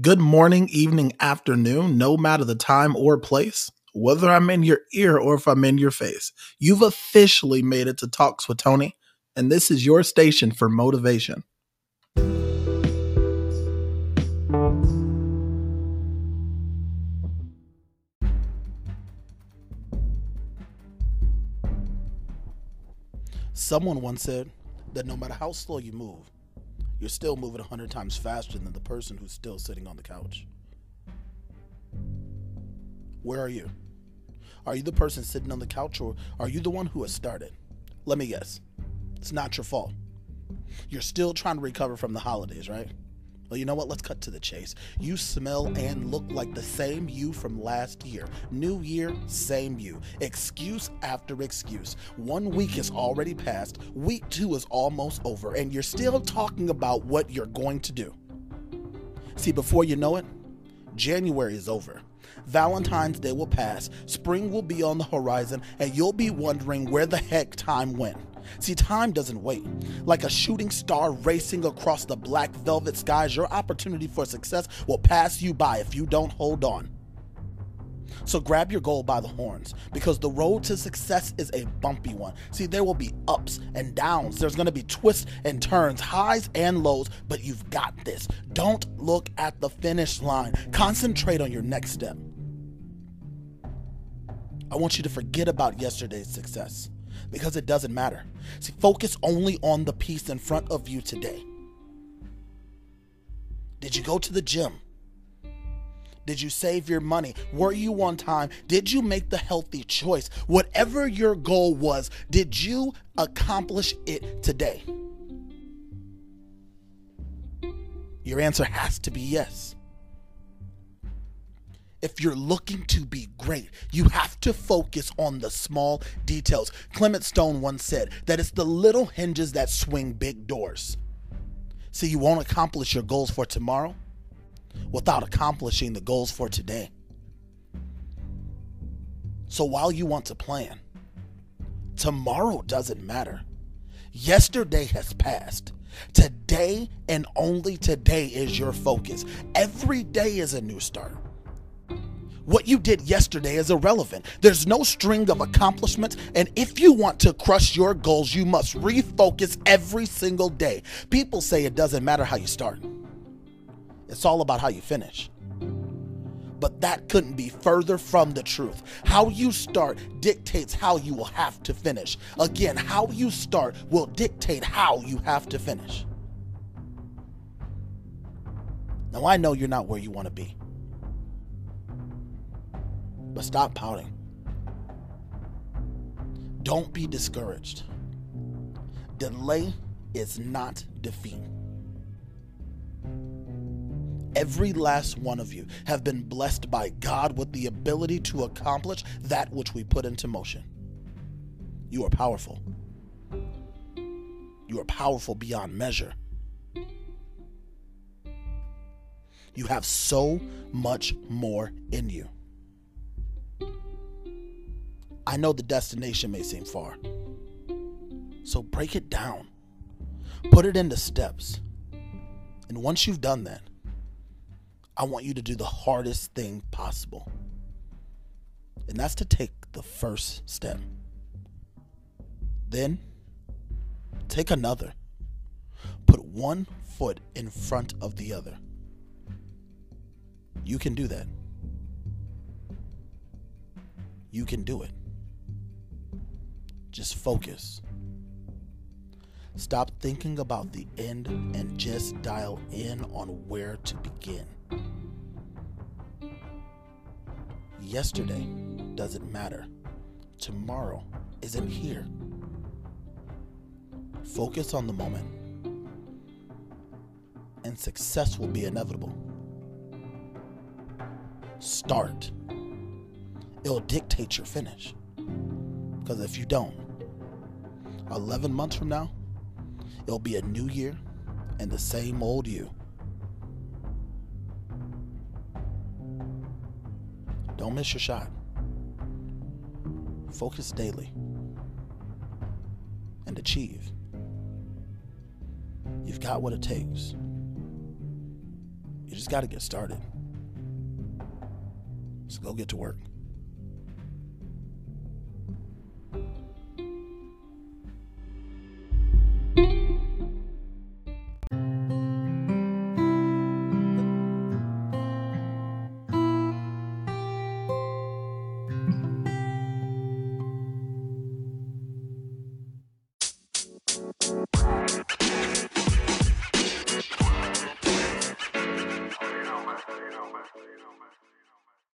Good morning, evening, afternoon, no matter the time or place, whether I'm in your ear or if I'm in your face. You've officially made it to Talks with Tony, and this is your station for motivation. Someone once said that no matter how slow you move, you're still moving 100 times faster than the person who's still sitting on the couch. Where are you? Are you the person sitting on the couch or are you the one who has started? Let me guess. It's not your fault. You're still trying to recover from the holidays, right? Well, you know what? Let's cut to the chase. You smell and look like the same you from last year. New year, same you. Excuse after excuse. One week is already passed, week two is almost over, and you're still talking about what you're going to do. See, before you know it, January is over. Valentine's Day will pass, spring will be on the horizon, and you'll be wondering where the heck time went. See, time doesn't wait. Like a shooting star racing across the black velvet skies, your opportunity for success will pass you by if you don't hold on. So grab your goal by the horns because the road to success is a bumpy one. See, there will be ups and downs, there's going to be twists and turns, highs and lows, but you've got this. Don't look at the finish line, concentrate on your next step. I want you to forget about yesterday's success because it doesn't matter. See, focus only on the piece in front of you today. Did you go to the gym? Did you save your money? Were you on time? Did you make the healthy choice? Whatever your goal was, did you accomplish it today? Your answer has to be yes if you're looking to be great, you have to focus on the small details. Clement Stone once said that it's the little hinges that swing big doors. See, you won't accomplish your goals for tomorrow without accomplishing the goals for today. So while you want to plan, tomorrow doesn't matter. Yesterday has passed. Today and only today is your focus. Every day is a new start. What you did yesterday is irrelevant. There's no string of accomplishments, and if you want to crush your goals, you must refocus every single day. People say it doesn't matter how you start, it's all about how you finish. But that couldn't be further from the truth. How you start dictates how you will have to finish. Again, how you start will dictate how you have to finish. Now, I know you're not where you want to be. But stop pouting. Don't be discouraged. Delay is not defeat. Every last one of you have been blessed by God with the ability to accomplish that which we put into motion. You are powerful. You are powerful beyond measure. You have so much more in you. I know the destination may seem far. So break it down, put it into steps. And once you've done that, I want you to do the hardest thing possible. And that's to take the first step. Then take another. Put one foot in front of the other. You can do that. You can do it. Just focus. Stop thinking about the end and just dial in on where to begin. Yesterday doesn't matter. Tomorrow isn't here. Focus on the moment, and success will be inevitable. Start. It'll dictate your finish. Because if you don't, 11 months from now, it'll be a new year and the same old you. Don't miss your shot. Focus daily and achieve. You've got what it takes. You just got to get started. So go get to work.